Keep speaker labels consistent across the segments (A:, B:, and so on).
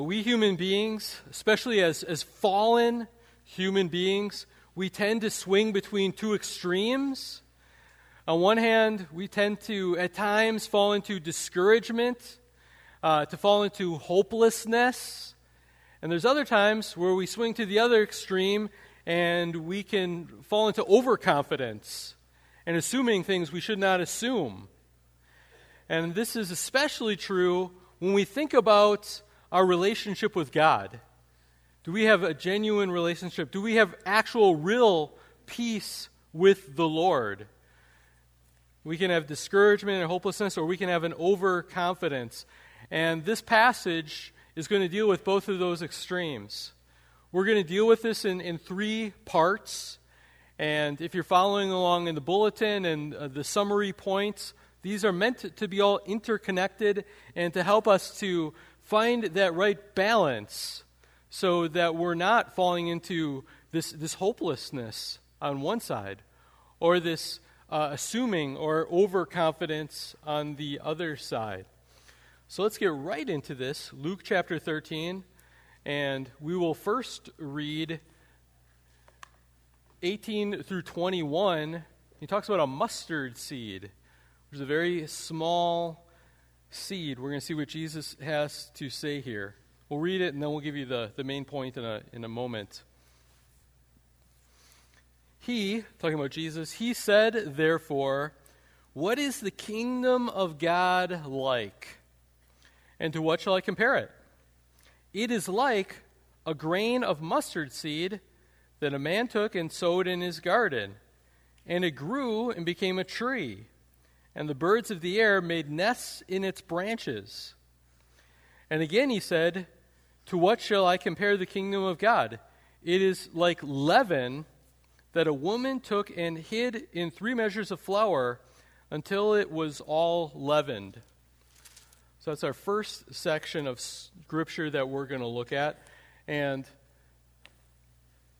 A: Now, we human beings, especially as, as fallen human beings, we tend to swing between two extremes. On one hand, we tend to, at times, fall into discouragement, uh, to fall into hopelessness. And there's other times where we swing to the other extreme and we can fall into overconfidence and assuming things we should not assume. And this is especially true when we think about our relationship with God. Do we have a genuine relationship? Do we have actual, real peace with the Lord? We can have discouragement and hopelessness, or we can have an overconfidence. And this passage is going to deal with both of those extremes. We're going to deal with this in, in three parts. And if you're following along in the bulletin and uh, the summary points, these are meant to, to be all interconnected and to help us to find that right balance so that we're not falling into this, this hopelessness on one side or this uh, assuming or overconfidence on the other side. So let's get right into this. Luke chapter 13. And we will first read 18 through 21. He talks about a mustard seed, which is a very small seed. We're going to see what Jesus has to say here. We'll read it and then we'll give you the, the main point in a, in a moment. He, talking about Jesus, he said, therefore, What is the kingdom of God like? And to what shall I compare it? It is like a grain of mustard seed that a man took and sowed in his garden. And it grew and became a tree and the birds of the air made nests in its branches. And again he said, To what shall I compare the kingdom of God? It is like leaven that a woman took and hid in three measures of flour until it was all leavened. So that's our first section of scripture that we're going to look at. And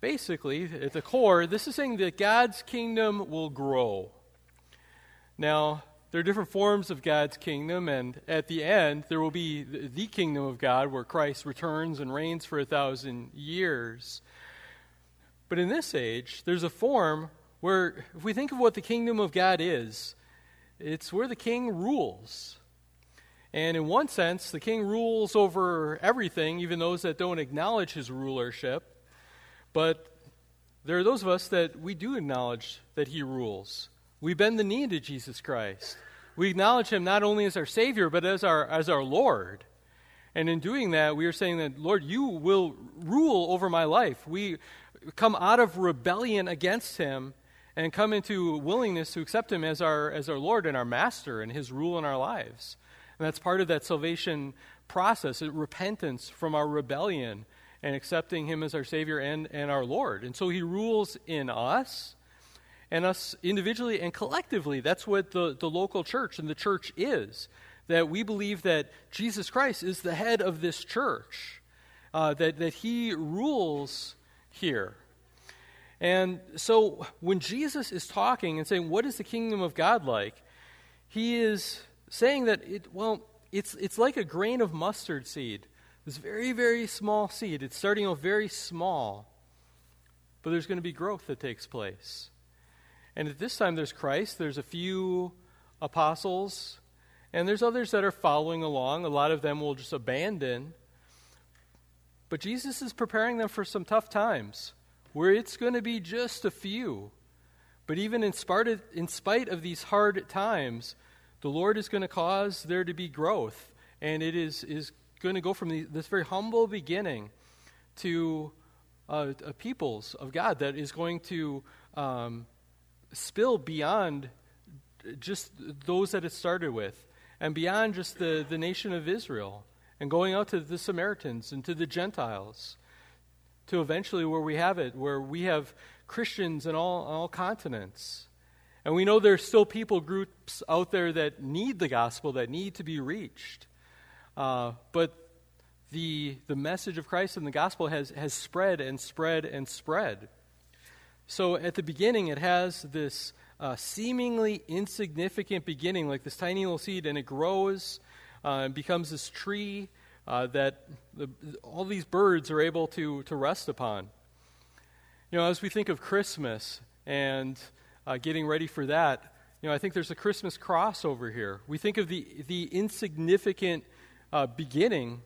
A: basically, at the core, this is saying that God's kingdom will grow. Now, there are different forms of God's kingdom, and at the end, there will be the kingdom of God where Christ returns and reigns for a thousand years. But in this age, there's a form where, if we think of what the kingdom of God is, it's where the king rules. And in one sense, the king rules over everything, even those that don't acknowledge his rulership. But there are those of us that we do acknowledge that he rules. We bend the knee to Jesus Christ. We acknowledge him not only as our Savior, but as our, as our Lord. And in doing that, we are saying that, Lord, you will rule over my life. We come out of rebellion against him and come into willingness to accept him as our, as our Lord and our Master and his rule in our lives. And that's part of that salvation process, repentance from our rebellion and accepting him as our Savior and, and our Lord. And so he rules in us and us individually and collectively. That's what the, the local church and the church is. That we believe that Jesus Christ is the head of this church, uh, that, that he rules here. And so when Jesus is talking and saying, What is the kingdom of God like? He is saying that, it, well, it's, it's like a grain of mustard seed. This very, very small seed. It's starting off very small, but there's going to be growth that takes place. And at this time, there's Christ, there's a few apostles, and there's others that are following along. A lot of them will just abandon. But Jesus is preparing them for some tough times where it's going to be just a few. But even in spite of, in spite of these hard times, the Lord is going to cause there to be growth. And it is, is going to go from the, this very humble beginning to uh, a peoples of God that is going to um, spill beyond just those that it started with and beyond just the, the nation of Israel and going out to the Samaritans and to the Gentiles to eventually where we have it, where we have Christians in all, all continents. And we know there's still people groups out there that need the gospel, that need to be reached. Uh, but the, the message of Christ and the gospel has, has spread and spread and spread. So at the beginning, it has this uh, seemingly insignificant beginning, like this tiny little seed, and it grows uh, and becomes this tree. uh, that the, all these birds are able to, to rest upon. You know, as we think of Christmas and uh, getting ready for that, you know, I think there's a Christmas crossover here. We think of the, the insignificant uh, beginning,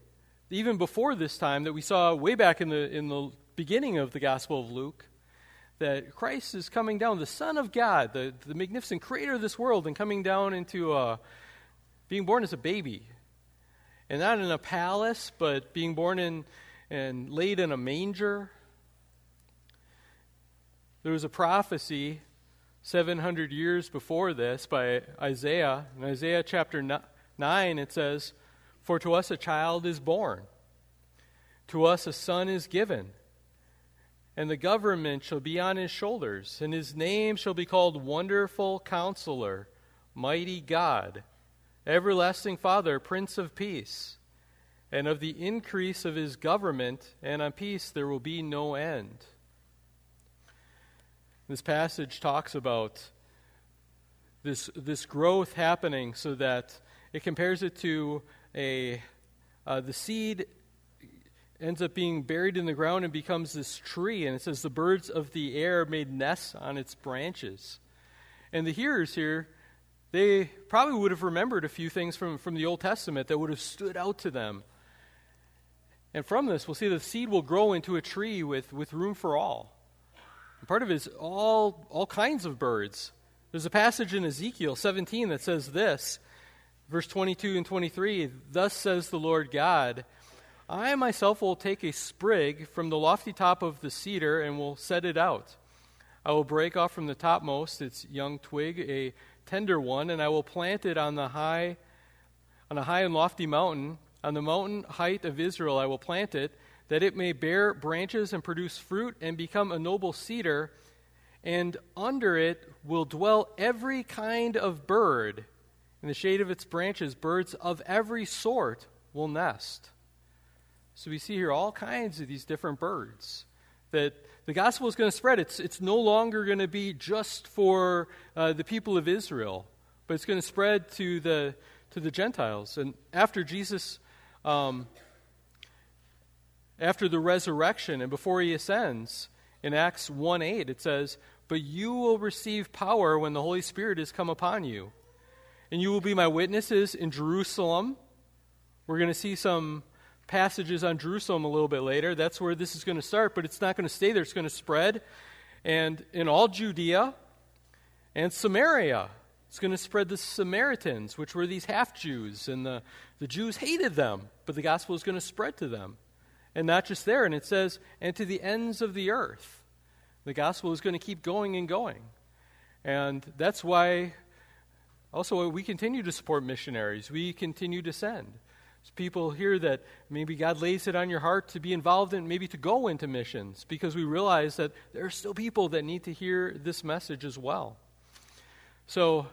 A: even before this time, that we saw way back in the, in the beginning of the Gospel of Luke, that Christ is coming down, the Son of God, the, the magnificent creator of this world, and coming down into uh, being born as a baby. And not in a palace, but being born in and laid in a manger. There was a prophecy 700 years before this by Isaiah. In Isaiah chapter 9, it says, For to us a child is born, to us a son is given, and the government shall be on his shoulders, and his name shall be called Wonderful Counselor, Mighty God, Everlasting Father, Prince of Peace. And of the increase of his government and on peace there will be no end. This passage talks about this, this growth happening so that it compares it to a, uh, the seed ends up being buried in the ground and becomes this tree. And it says, The birds of the air made nests on its branches. And the hearers here, they probably would have remembered a few things from, from the Old Testament that would have stood out to them. And from this, we'll see the seed will grow into a tree with, with room for all. And part of it is all, all kinds of birds. There's a passage in Ezekiel 17 that says this, verse 22 and 23 Thus says the Lord God, I myself will take a sprig from the lofty top of the cedar and will set it out. I will break off from the topmost its young twig, a tender one, and I will plant it on the high on a high and lofty mountain. On the mountain height of Israel I will plant it, that it may bear branches and produce fruit and become a noble cedar, and under it will dwell every kind of bird. In the shade of its branches, birds of every sort will nest. So we see here all kinds of these different birds that the gospel is going to spread. It's, it's no longer going to be just for uh, the people of Israel, but it's going to spread to the, to the Gentiles. And after Jesus um, after the resurrection and before he ascends. In Acts 1 8, it says, But you will receive power when the Holy Spirit has come upon you. And you will be my witnesses in Jerusalem. We're going to see some passages on Jerusalem a little bit later. That's where this is going to start, but it's not going to stay there. It's going to spread. And in all Judea and Samaria, it's going to spread the Samaritans, which were these half Jews. And the, the Jews hated them, but the gospel is going to spread to them. And not just there, and it says, and to the ends of the earth. The gospel is going to keep going and going. And that's why also we continue to support missionaries. We continue to send. People here that maybe God lays it on your heart to be involved in, maybe to go into missions, because we realize that there are still people that need to hear this message as well. So,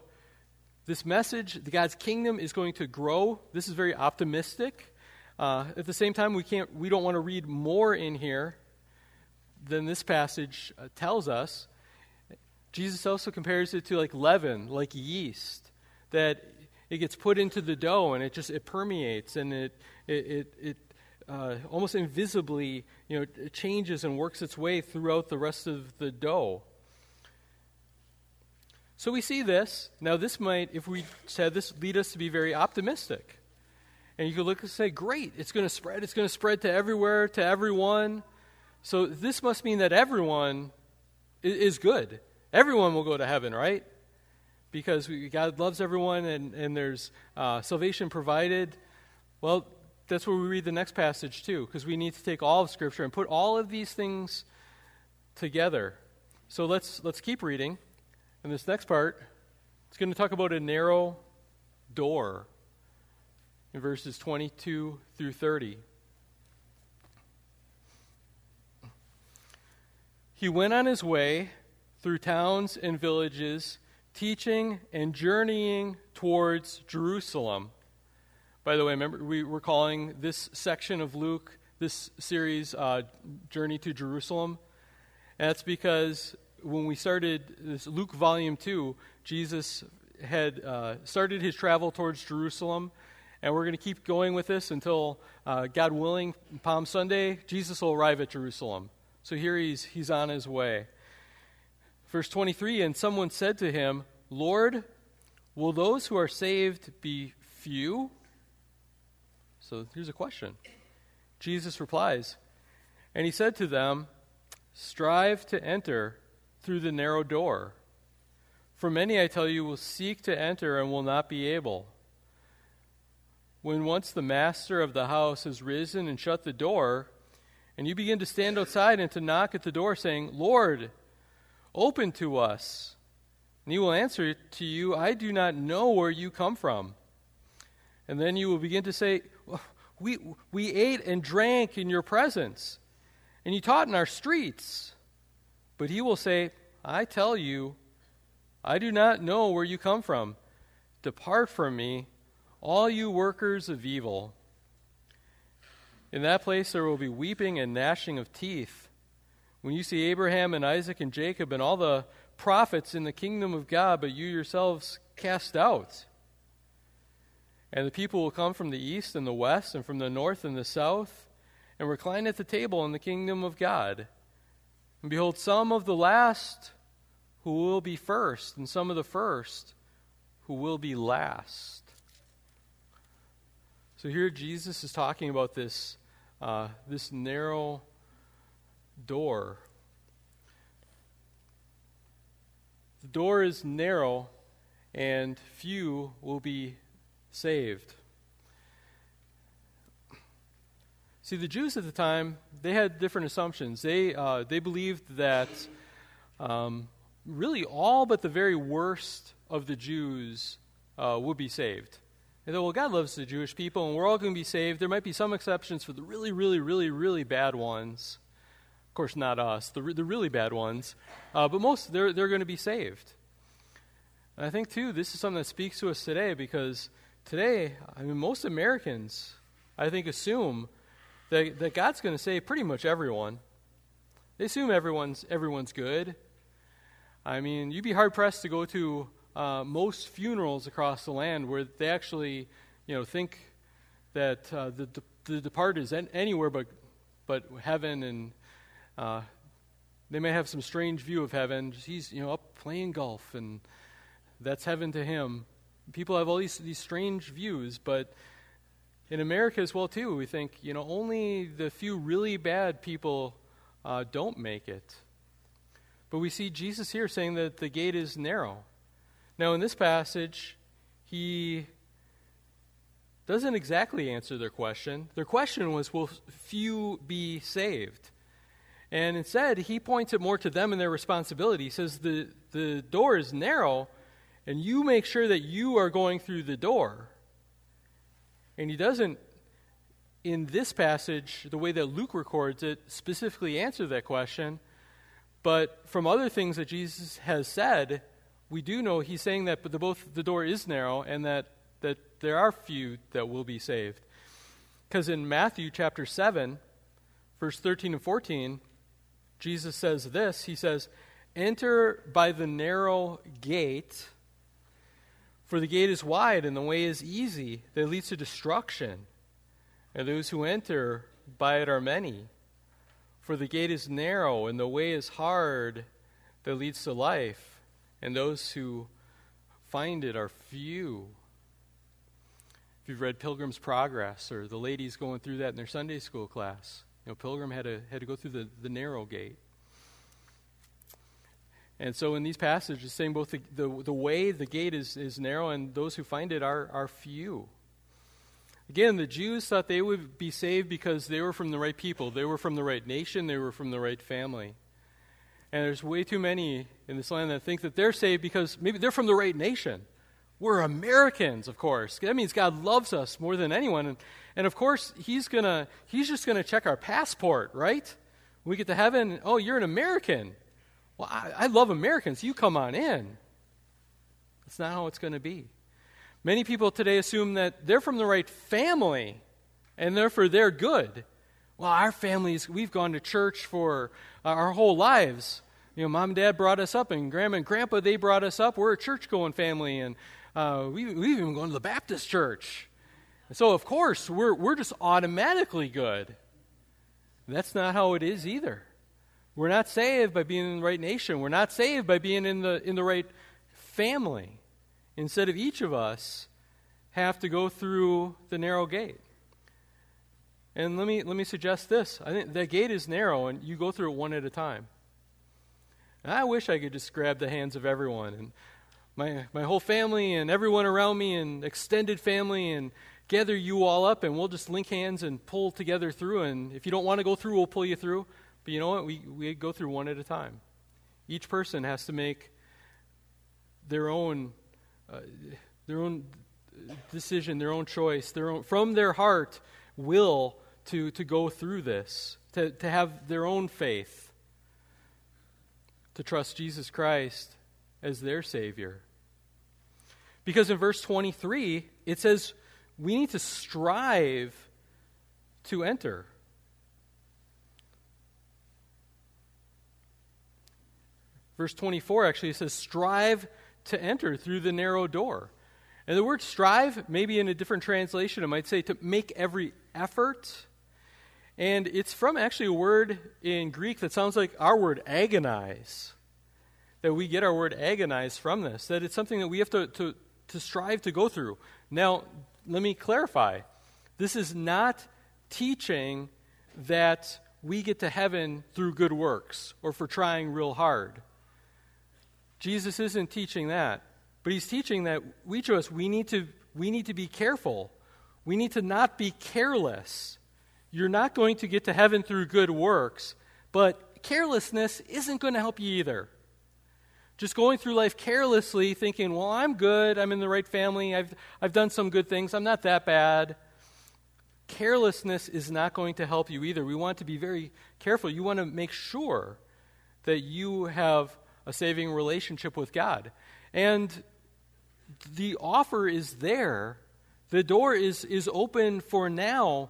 A: this message, the God's kingdom is going to grow. This is very optimistic. Uh, at the same time, we, can't, we don't want to read more in here than this passage uh, tells us. Jesus also compares it to like leaven, like yeast, that it gets put into the dough and it just it permeates and it it it, it uh, almost invisibly you know it changes and works its way throughout the rest of the dough. So we see this. Now, this might, if we said this, lead us to be very optimistic. And you could look and say, great, it's going to spread. It's going to spread to everywhere, to everyone. So this must mean that everyone is good. Everyone will go to heaven, right? Because we, God loves everyone and, and there's uh, salvation provided. Well, that's where we read the next passage too, because we need to take all of Scripture and put all of these things together. So let's, let's keep reading. And this next part, it's going to talk about a narrow door in verses 22 through 30. He went on his way through towns and villages, teaching and journeying towards Jerusalem. By the way, remember, we were calling this section of Luke, this series, uh, Journey to Jerusalem. And that's because when we started this Luke volume 2, Jesus had uh, started his travel towards Jerusalem And we're going to keep going with this until, uh, God willing, Palm Sunday, Jesus will arrive at Jerusalem. So here he's, he's on his way. Verse 23 And someone said to him, Lord, will those who are saved be few? So here's a question. Jesus replies, And he said to them, Strive to enter through the narrow door. For many, I tell you, will seek to enter and will not be able. When once the master of the house has risen and shut the door, and you begin to stand outside and to knock at the door, saying, Lord, open to us. And he will answer to you, I do not know where you come from. And then you will begin to say, we, we ate and drank in your presence, and you taught in our streets. But he will say, I tell you, I do not know where you come from. Depart from me, all you workers of evil. In that place there will be weeping and gnashing of teeth. When you see Abraham and Isaac and Jacob and all the prophets in the kingdom of God, but you yourselves cast out. And the people will come from the east and the west and from the north and the south and recline at the table in the kingdom of God. And behold, some of the last who will be first, and some of the first who will be last. So here Jesus is talking about this, uh, this narrow door. The door is narrow, and few will be saved. See, the Jews at the time, they had different assumptions. They, uh, they believed that um, really all but the very worst of the Jews uh, would be saved. They thought, well, God loves the Jewish people, and we're all going to be saved. There might be some exceptions for the really, really, really, really bad ones. Of course, not us, the, the really bad ones. Uh, but most, they're, they're going to be saved. And I think, too, this is something that speaks to us today because today, I mean, most Americans, I think, assume that, that God's going to save pretty much everyone. They assume everyone's, everyone's good. I mean, you'd be hard pressed to go to uh, most funerals across the land where they actually, you know, think that uh, the, the departed is anywhere but, but heaven, and uh, they may have some strange view of heaven. He's, you know, up playing golf, and that's heaven to him. People have all these, these strange views, but in America as well, too, we think, you know, only the few really bad people uh, don't make it. But we see Jesus here saying that the gate is narrow. Now, in this passage, he doesn't exactly answer their question. Their question was, Will few be saved? And instead, he points it more to them and their responsibility. He says, The, the door is narrow, and you make sure that you are going through the door. And he doesn't, in this passage, the way that Luke records it, specifically answer that question. But from other things that Jesus has said, we do know he's saying that the, both the door is narrow and that, that there are few that will be saved. Because in Matthew chapter 7, verse 13 and 14, Jesus says this He says, Enter by the narrow gate, for the gate is wide and the way is easy that leads to destruction, and those who enter by it are many. For the gate is narrow and the way is hard that leads to life, and those who find it are few. If you've read Pilgrim's Progress or the ladies going through that in their Sunday school class, you know, Pilgrim had to, had to go through the, the narrow gate. And so in these passages, saying both the, the, the way the gate is, is narrow and those who find it are, are few. Again, the Jews thought they would be saved because they were from the right people, they were from the right nation, they were from the right family. And there's way too many in this land that think that they're saved because maybe they're from the right nation. We're Americans, of course. That means God loves us more than anyone. And, and of course, he's, gonna, he's just going to check our passport, right? we get to heaven, oh, you're an American. Well, I, I love Americans. You come on in. That's not how it's going to be. Many people today assume that they're from the right family and therefore they're good. Well, our families, we've gone to church for uh, our whole lives. You know, mom and dad brought us up, and grandma and grandpa, they brought us up. We're a church going family, and uh, we, we've even gone to the Baptist church. So, of course, we're, we're just automatically good. That's not how it is either. We're not saved by being in the right nation. We're not saved by being in the, in the right family. Instead of each of us have to go through the narrow gate. And let me, let me suggest this. I think that gate is narrow, and you go through it one at a time. And I wish I could just grab the hands of everyone and my, my whole family and everyone around me and extended family and gather you all up and we'll just link hands and pull together through. And if you don't want to go through, we'll pull you through. But you know what? We, we go through one at a time. Each person has to make their own, uh, their own decision, their own choice, their own, from their heart, will to, to go through this, to, to have their own faith, to trust Jesus Christ as their Savior. Because in verse 23, it says we need to strive to enter. Verse 24 actually says, strive to enter through the narrow door. And the word strive, maybe in a different translation, it might say to make every effort. And it's from actually a word in Greek that sounds like our word agonize that we get our word agonize from this, that it's something that we have to, to, to strive to go through. Now, let me clarify. This is not teaching that we get to heaven through good works or for trying real hard. Jesus isn't teaching that. But he's teaching that each of us, we need to, we need to be careful. We need to not be careless. You're not going to get to heaven through good works, but carelessness isn't going to help you either just going through life carelessly, thinking, well, I'm good, I'm in the right family, I've, I've done some good things, I'm not that bad. Carelessness is not going to help you either. We want to be very careful. You want to make sure that you have a saving relationship with God. And the offer is there, the door is, is open for now,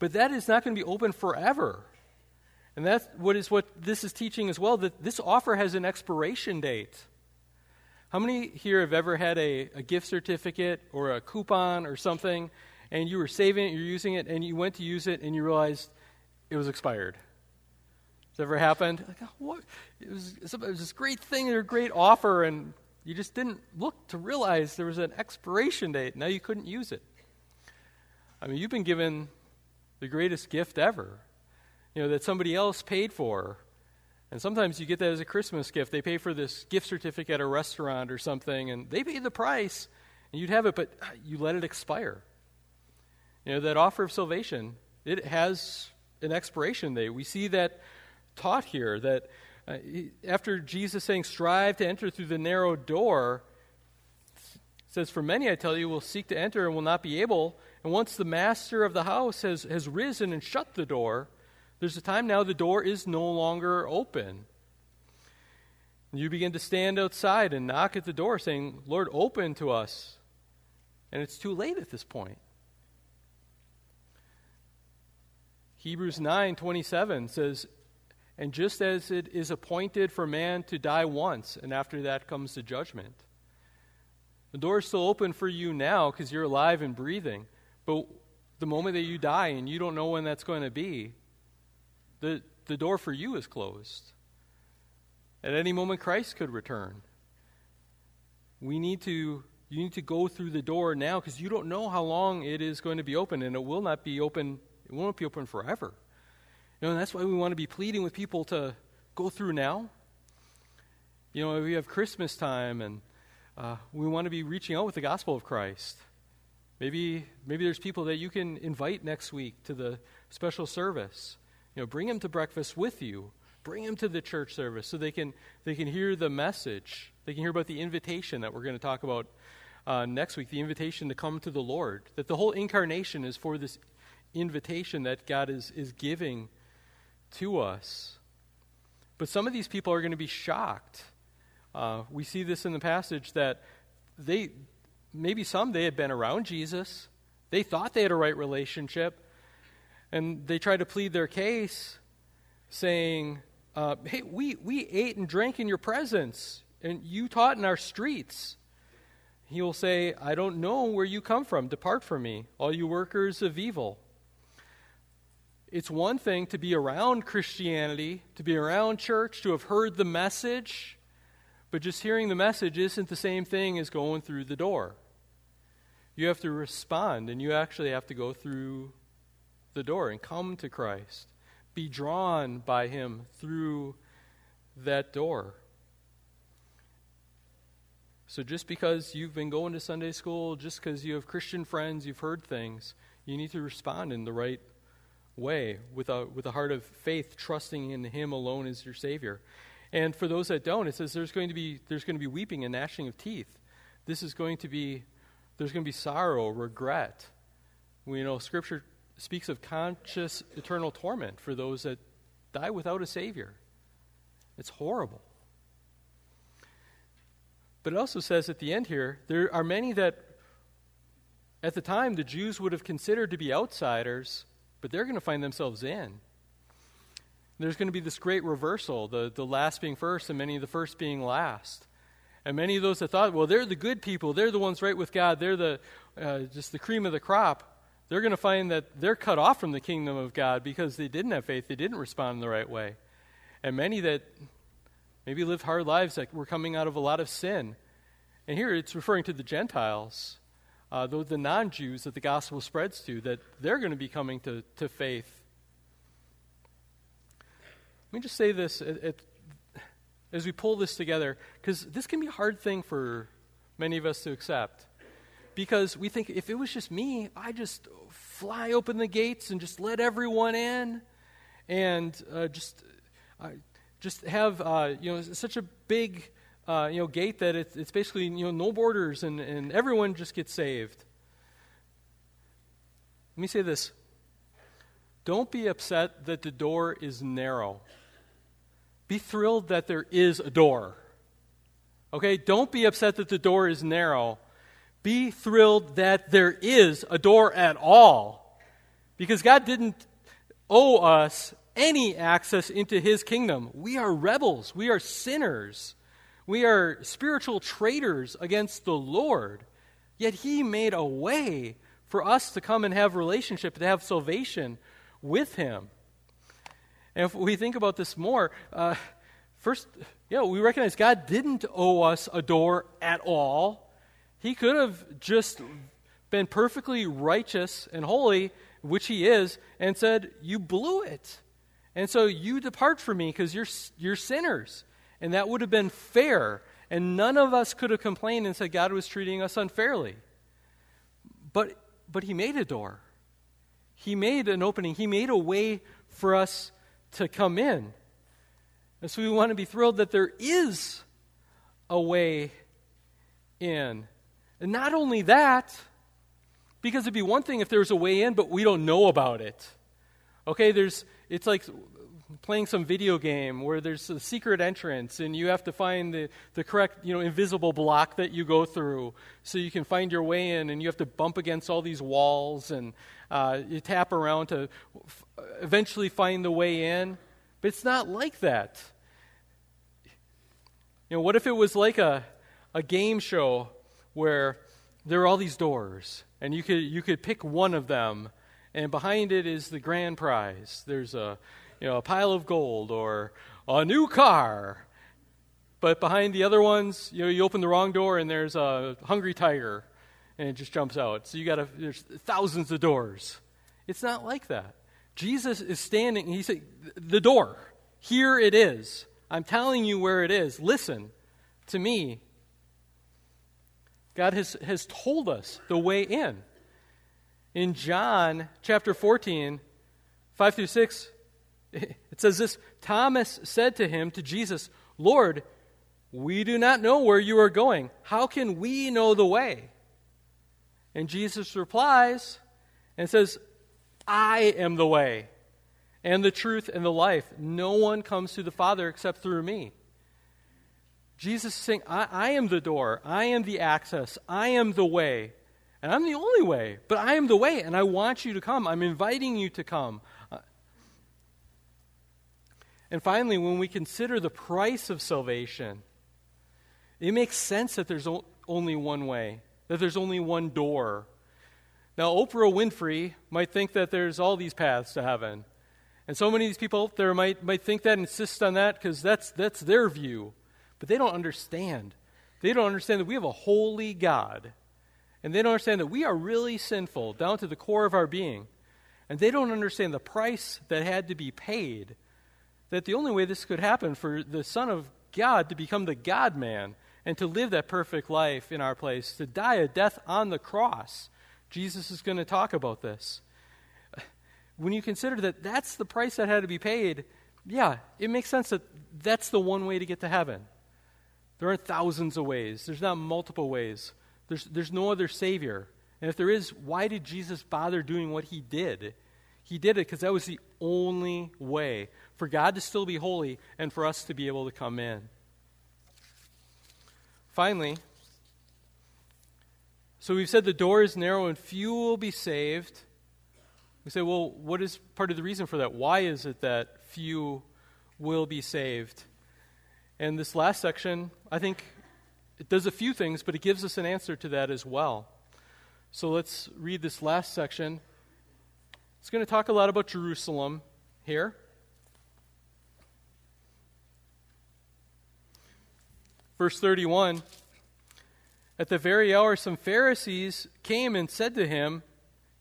A: but that is not going to be open forever. And that's what is what this is teaching as well that this offer has an expiration date. How many here have ever had a, a gift certificate or a coupon or something, and you were saving it, you're using it, and you went to use it, and you realized it was expired? Has ever happened? Like, oh, what? It was, it was this great thing or a great offer, and you just didn't look to realize there was an expiration date. Now you couldn't use it. I mean, you've been given the greatest gift ever you know, that somebody else paid for. And sometimes you get that as a Christmas gift. They pay for this gift certificate at a restaurant or something, and they pay the price, and you'd have it, but you let it expire. You know, that offer of salvation, it has an expiration date. We see that taught here that uh, after Jesus saying, strive to enter through the narrow door, says, For many, I tell you, will seek to enter and will not be able. And once the master of the house has, has risen and shut the door, there's a time now the door is no longer open. You begin to stand outside and knock at the door saying, Lord, open to us. And it's too late at this point. Hebrews 9:27 says, "And just as it is appointed for man to die once, and after that comes the judgment." The door is still open for you now because you're alive and breathing. But the moment that you die and you don't know when that's going to be, the, the door for you is closed. At any moment, Christ could return. We need to, you need to go through the door now because you don't know how long it is going to be open, and it will not be open, it won't be open forever. You know, that's why we want to be pleading with people to go through now. You know, we have Christmas time, and uh, we want to be reaching out with the gospel of Christ. Maybe, maybe there's people that you can invite next week to the special service. You know, bring them to breakfast with you. Bring them to the church service so they can, they can hear the message. They can hear about the invitation that we're going to talk about uh, next week the invitation to come to the Lord. That the whole incarnation is for this invitation that God is, is giving to us. But some of these people are going to be shocked. Uh, we see this in the passage that they, maybe some, they had been around Jesus. They thought they had a right relationship. And they try to plead their case, saying, uh, Hey, we, we ate and drank in your presence, and you taught in our streets. he will say, I don't know where you come from. Depart from me, all you workers of evil. It's one thing to be around Christianity, to be around church, to have heard the message, but just hearing the message isn't the same thing as going through the door. You have to respond, and you actually have to go through the door and come to Christ. Be drawn by Him through that door. So just because you've been going to Sunday school, just because you have Christian friends, you've heard things, you need to respond in the right way with a, with a heart of faith, trusting in Him alone as your Savior. And for those that don't, it says there's going to be, there's going to be weeping and gnashing of teeth. This is going to be, there's going to be sorrow, regret. We know Scripture speaks of conscious eternal torment for those that die without a Savior. It's horrible. But it also says at the end here there are many that, at the time, the Jews would have considered to be outsiders, but they're going to find themselves in. There's going to be this great reversal, the, the last being first and many of the first being last. And many of those that thought, well, they're the good people, they're the ones right with God, they're the, uh, just the cream of the crop, they're going to find that they're cut off from the kingdom of God because they didn't have faith, they didn't respond in the right way. And many that maybe lived hard lives that were coming out of a lot of sin. And here it's referring to the Gentiles, uh, the, the non Jews that the gospel spreads to, that they're going to be coming to, to faith. Let me just say this as we pull this together, because this can be a hard thing for many of us to accept. Because we think if it was just me, I just fly open the gates and just let everyone in and uh, just uh, just have uh, you know such a big uh, you know gate that it's, it's basically you know no borders and, and everyone just gets saved. Let me say this. Don't be upset that the door is narrow. Be thrilled that there is a door. Okay? Don't be upset that the door is narrow. Be thrilled that there is a door at all. Because God didn't owe us any access into his kingdom. We are rebels, we are sinners, we are spiritual traitors against the Lord. Yet he made a way for us to come and have relationship, to have salvation with him. And if we think about this more, uh, first, yeah, we recognize God didn't owe us a door at all. He could have just been perfectly righteous and holy, which he is, and said, You blew it. And so you depart from me because you're, you're sinners. And that would have been fair. And none of us could have complained and said God was treating us unfairly. But, but He made a door, He made an opening, He made a way for us to come in. And so we want to be thrilled that there is a way in. And not only that, because it'd be one thing if there was a way in, but we don't know about it. Okay, there's it's like playing some video game where there's a secret entrance and you have to find the, the correct you know invisible block that you go through so you can find your way in and you have to bump against all these walls and uh, you tap around to f- eventually find the way in but it's not like that you know what if it was like a, a game show where there are all these doors and you could you could pick one of them and behind it is the grand prize. There's a, you know, a pile of gold or a new car. But behind the other ones, you know, you open the wrong door and there's a hungry tiger and it just jumps out. So you got to there's thousands of doors. It's not like that. Jesus is standing, he said, the door. Here it is. I'm telling you where it is. Listen to me. God has, has told us the way in in John chapter 14, 5 through 6, it says this Thomas said to him, to Jesus, Lord, we do not know where you are going. How can we know the way? And Jesus replies and says, I am the way and the truth and the life. No one comes to the Father except through me. Jesus is saying, I, I am the door, I am the access, I am the way. And I'm the only way, but I am the way, and I want you to come. I'm inviting you to come. Uh, and finally, when we consider the price of salvation, it makes sense that there's only one way, that there's only one door. Now, Oprah Winfrey might think that there's all these paths to heaven. And so many of these people out there might, might think that and insist on that because that's, that's their view. But they don't understand. They don't understand that we have a holy God. And they don't understand that we are really sinful down to the core of our being. And they don't understand the price that had to be paid. That the only way this could happen for the Son of God to become the God man and to live that perfect life in our place, to die a death on the cross. Jesus is going to talk about this when you consider that that's the price that had to be paid, yeah, it makes sense that that's the one way to get to heaven. There aren't thousands of ways, there's not multiple ways, there's, there's no other Savior. And if there is, why did Jesus bother doing what he did? He did it because that was the only way for God to still be holy and for us to be able to come in. Finally, so we've said the door is narrow and few will be saved. We say, well, what is part of the reason for that? Why is it that few will be saved? And this last section, I think it does a few things, but it gives us an answer to that as well. So let's read this last section. It's going to talk a lot about Jerusalem here. Verse 31 At the very hour, some Pharisees came and said to him,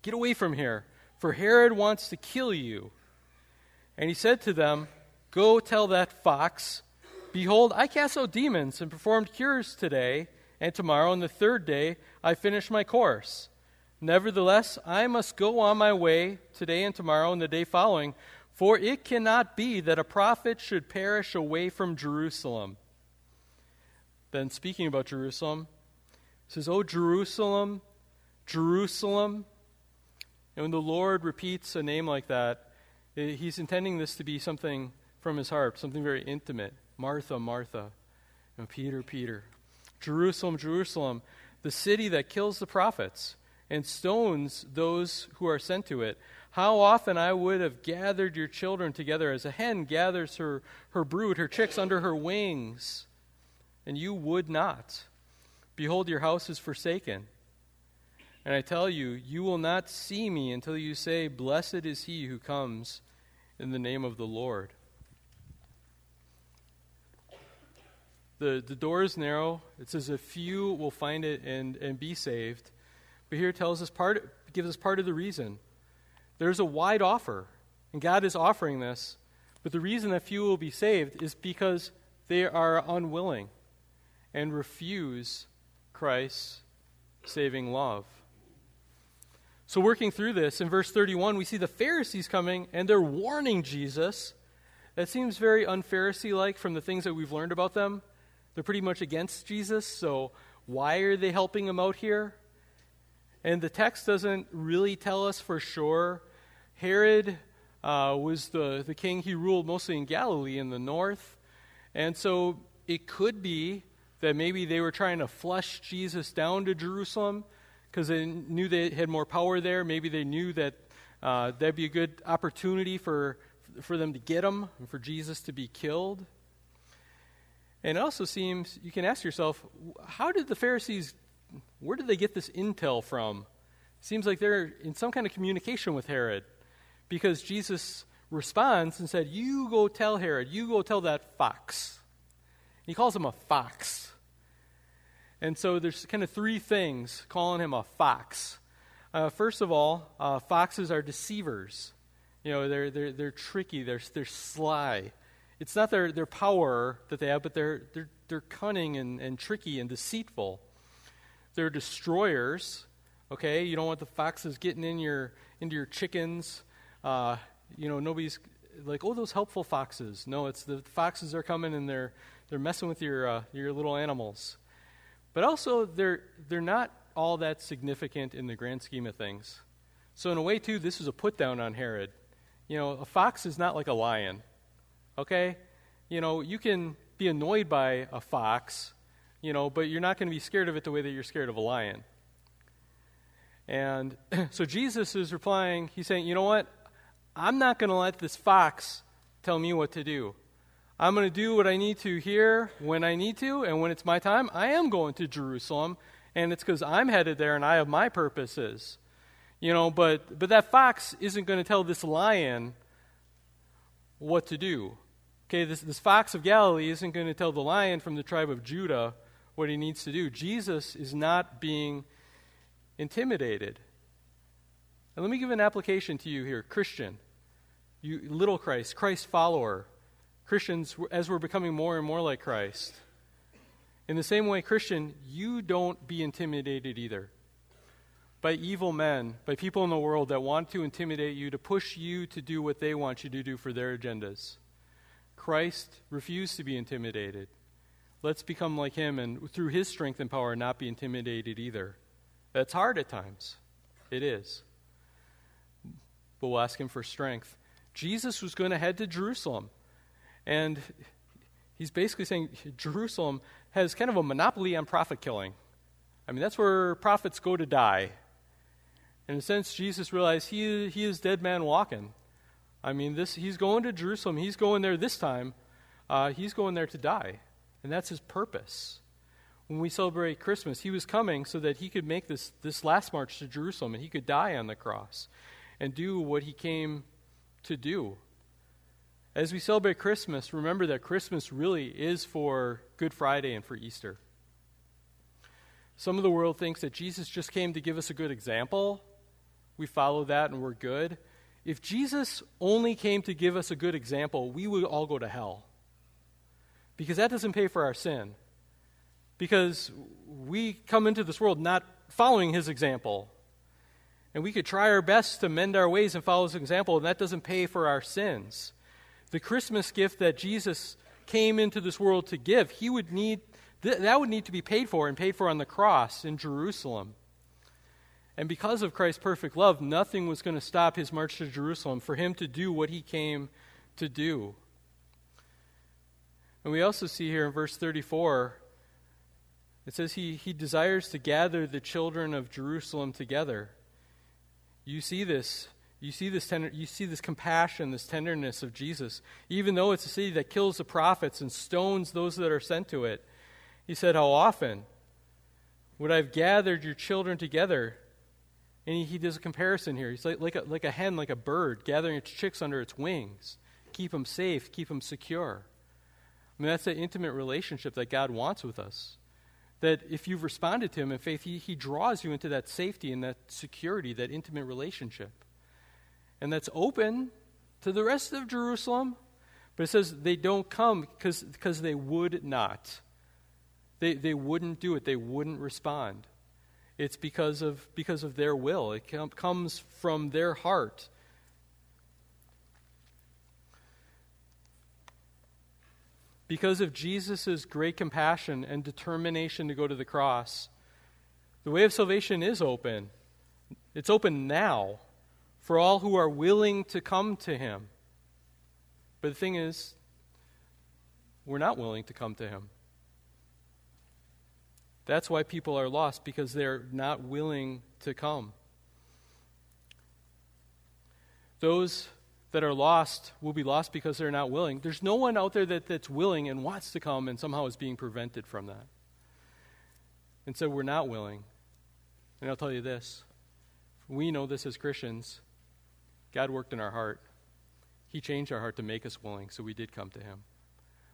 A: Get away from here for Herod wants to kill you. And he said to them, Go tell that fox, Behold, I cast out demons and performed cures today, and tomorrow, and the third day, I finish my course. Nevertheless, I must go on my way today and tomorrow and the day following, for it cannot be that a prophet should perish away from Jerusalem. Then, speaking about Jerusalem, says, O Jerusalem, Jerusalem, and when the Lord repeats a name like that, eh, he's intending this to be something from his heart, something very intimate. Martha, Martha, and Peter, Peter. Jerusalem, Jerusalem, the city that kills the prophets and stones those who are sent to it. How often I would have gathered your children together as a hen gathers her, her brood, her chicks under her wings, and you would not. Behold, your house is forsaken. And I tell you, you will not see me until you say, Blessed is he who comes in the name of the Lord. The, the door is narrow. It says a few will find it and, and be saved. But here tells us part, gives us part of the reason. There's a wide offer, and God is offering this. But the reason that few will be saved is because they are unwilling and refuse Christ's saving love. So, working through this, in verse 31, we see the Pharisees coming and they're warning Jesus. That seems very unpharisee like from the things that we've learned about them. They're pretty much against Jesus, so why are they helping him out here? And the text doesn't really tell us for sure. Herod uh, was the, the king, he ruled mostly in Galilee in the north. And so it could be that maybe they were trying to flush Jesus down to Jerusalem because they knew they had more power there. Maybe they knew that uh, that'd be a good opportunity for, for them to get him and for Jesus to be killed. And it also seems, you can ask yourself, how did the Pharisees, where did they get this intel from? Seems like they're in some kind of communication with Herod because Jesus responds and said, You go tell Herod, you go tell that fox. And He calls him a fox. And so there's kind of three things calling him a fox. Uh, first of all, uh, foxes are deceivers. You know, they're, they're, they're tricky, they're, they're sly. It's not their, their power that they have, but they're, they're, they're cunning and, and tricky and deceitful. They're destroyers. Okay, you don't want the foxes getting in your into your chickens. Uh, you know, nobody's like, oh, those helpful foxes. No, it's the foxes are coming and they're they're messing with your uh, your little animals. But also, they're, they're not all that significant in the grand scheme of things. So, in a way, too, this is a put down on Herod. You know, a fox is not like a lion. Okay? You know, you can be annoyed by a fox, you know, but you're not going to be scared of it the way that you're scared of a lion. And so Jesus is replying, he's saying, you know what? I'm not going to let this fox tell me what to do. I'm going to do what I need to here when I need to, and when it's my time, I am going to Jerusalem, and it's because I'm headed there and I have my purposes. You know, but, but that fox isn't going to tell this lion what to do. Okay, this, this fox of Galilee isn't going to tell the lion from the tribe of Judah what he needs to do. Jesus is not being intimidated. And let me give an application to you here Christian, you little Christ, Christ follower. Christians, as we're becoming more and more like Christ. In the same way, Christian, you don't be intimidated either by evil men, by people in the world that want to intimidate you, to push you to do what they want you to do for their agendas. Christ refused to be intimidated. Let's become like him and through his strength and power not be intimidated either. That's hard at times. It is. But we'll ask him for strength. Jesus was going to head to Jerusalem. And he's basically saying Jerusalem has kind of a monopoly on prophet killing. I mean, that's where prophets go to die. In a sense, Jesus realized he, he is dead man walking. I mean, this, he's going to Jerusalem. He's going there this time. Uh, he's going there to die. And that's his purpose. When we celebrate Christmas, he was coming so that he could make this, this last march to Jerusalem and he could die on the cross and do what he came to do. As we celebrate Christmas, remember that Christmas really is for Good Friday and for Easter. Some of the world thinks that Jesus just came to give us a good example. We follow that and we're good. If Jesus only came to give us a good example, we would all go to hell. Because that doesn't pay for our sin. Because we come into this world not following his example. And we could try our best to mend our ways and follow his example, and that doesn't pay for our sins the Christmas gift that Jesus came into this world to give, he would need th- that would need to be paid for and paid for on the cross in Jerusalem. And because of Christ's perfect love, nothing was going to stop his march to Jerusalem for him to do what he came to do. And we also see here in verse 34, it says he, he desires to gather the children of Jerusalem together. You see this you see this tender, you see this compassion, this tenderness of Jesus. Even though it's a city that kills the prophets and stones those that are sent to it, he said, How often would I have gathered your children together? And he, he does a comparison here. He's like, like, a, like a hen, like a bird, gathering its chicks under its wings. Keep them safe, keep them secure. I mean, that's the intimate relationship that God wants with us. That if you've responded to Him in faith, He, he draws you into that safety and that security, that intimate relationship and that's open to the rest of Jerusalem. But it says they don't come because they would not. They, they wouldn't do it, they wouldn't respond. It's because of, because of their will, it com- comes from their heart. Because of Jesus' great compassion and determination to go to the cross, the way of salvation is open. It's open now for all who are willing to come to him. But the thing is, we're not willing to come to him. That's why people are lost, because they're not willing to come. Those that are lost will be lost because they're not willing. There's no one out there that, that's willing and wants to come and somehow is being prevented from that. And so we're not willing. And I'll tell you this we know this as Christians. God worked in our heart. He changed our heart to make us willing, so we did come to Him.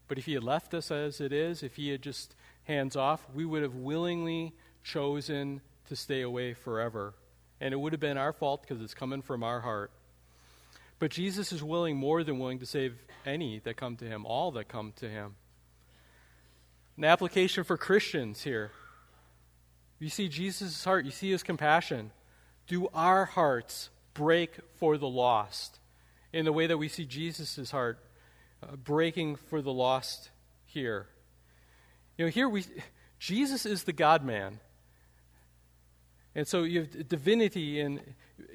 A: But if He had left us as it is, if He had just hands off, we would have willingly chosen to stay away forever. And it would have been our fault because it's coming from our heart. But Jesus is willing, more than willing, to save any that come to Him, all that come to Him. An application for Christians here. You see Jesus' heart, you see His compassion. Do our hearts break for the lost in the way that we see Jesus' heart uh, breaking for the lost here. You know, here we, Jesus is the God man. And so you have divinity and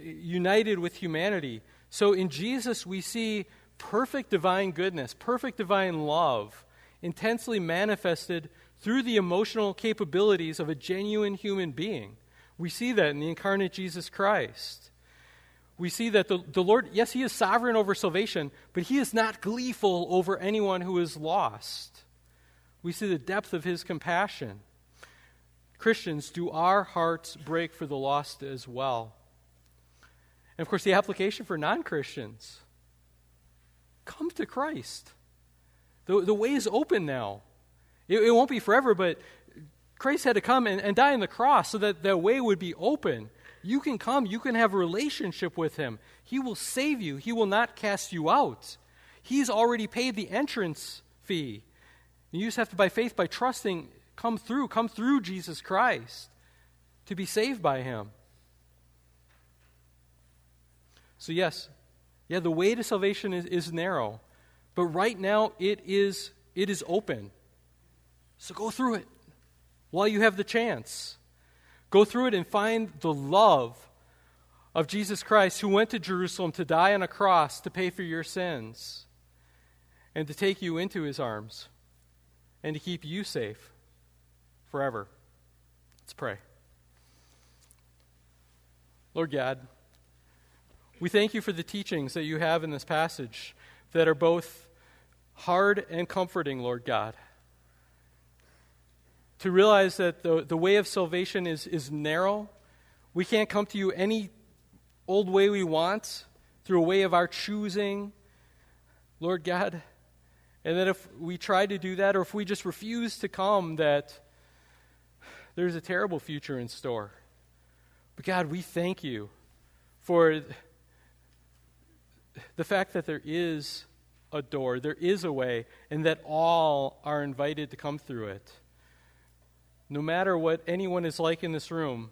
A: united with humanity. So in Jesus, we see perfect divine goodness, perfect divine love, intensely manifested through the emotional capabilities of a genuine human being. We see that in the incarnate Jesus Christ. We see that the, the Lord, yes, He is sovereign over salvation, but He is not gleeful over anyone who is lost. We see the depth of His compassion. Christians, do our hearts break for the lost as well? And of course, the application for non Christians come to Christ. The, the way is open now. It, it, won't be forever, but Christ had to come and, and die on the cross so that the way would be open. You can come, you can have a relationship with Him. He will save you, He will not cast you out. He's already paid the entrance fee. You just have to, by faith, by trusting, come through, come through Jesus Christ to be saved by Him. So, yes, yeah, the way to salvation is, is narrow, but right now it is, it is open. So go through it while you have the chance. Go through it and find the love of Jesus Christ who went to Jerusalem to die on a cross to pay for your sins and to take you into his arms and to keep you safe forever. Let's pray. Lord God, we thank you for the teachings that you have in this passage that are both hard and comforting, Lord God. To realize that the, the way of salvation is, is narrow. We can't come to you any old way we want, through a way of our choosing, Lord God. And that if we try to do that, or if we just refuse to come, that there's a terrible future in store. But God, we thank you for the fact that there is a door, there is a way, and that all are invited to come through it. No matter what anyone is like in this room,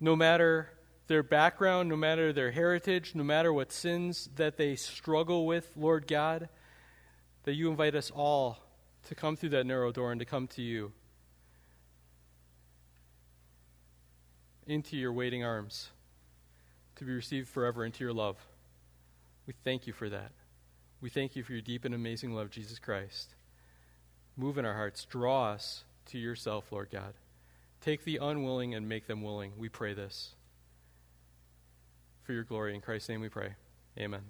A: no matter their background, no matter their heritage, no matter what sins that they struggle with, Lord God, that you invite us all to come through that narrow door and to come to you. Into your waiting arms, to be received forever into your love. We thank you for that. We thank you for your deep and amazing love, Jesus Christ. Move in our hearts. Draw us to yourself, Lord God. Take the unwilling and make them willing. We pray this. For your glory. In Christ's name we pray. Amen.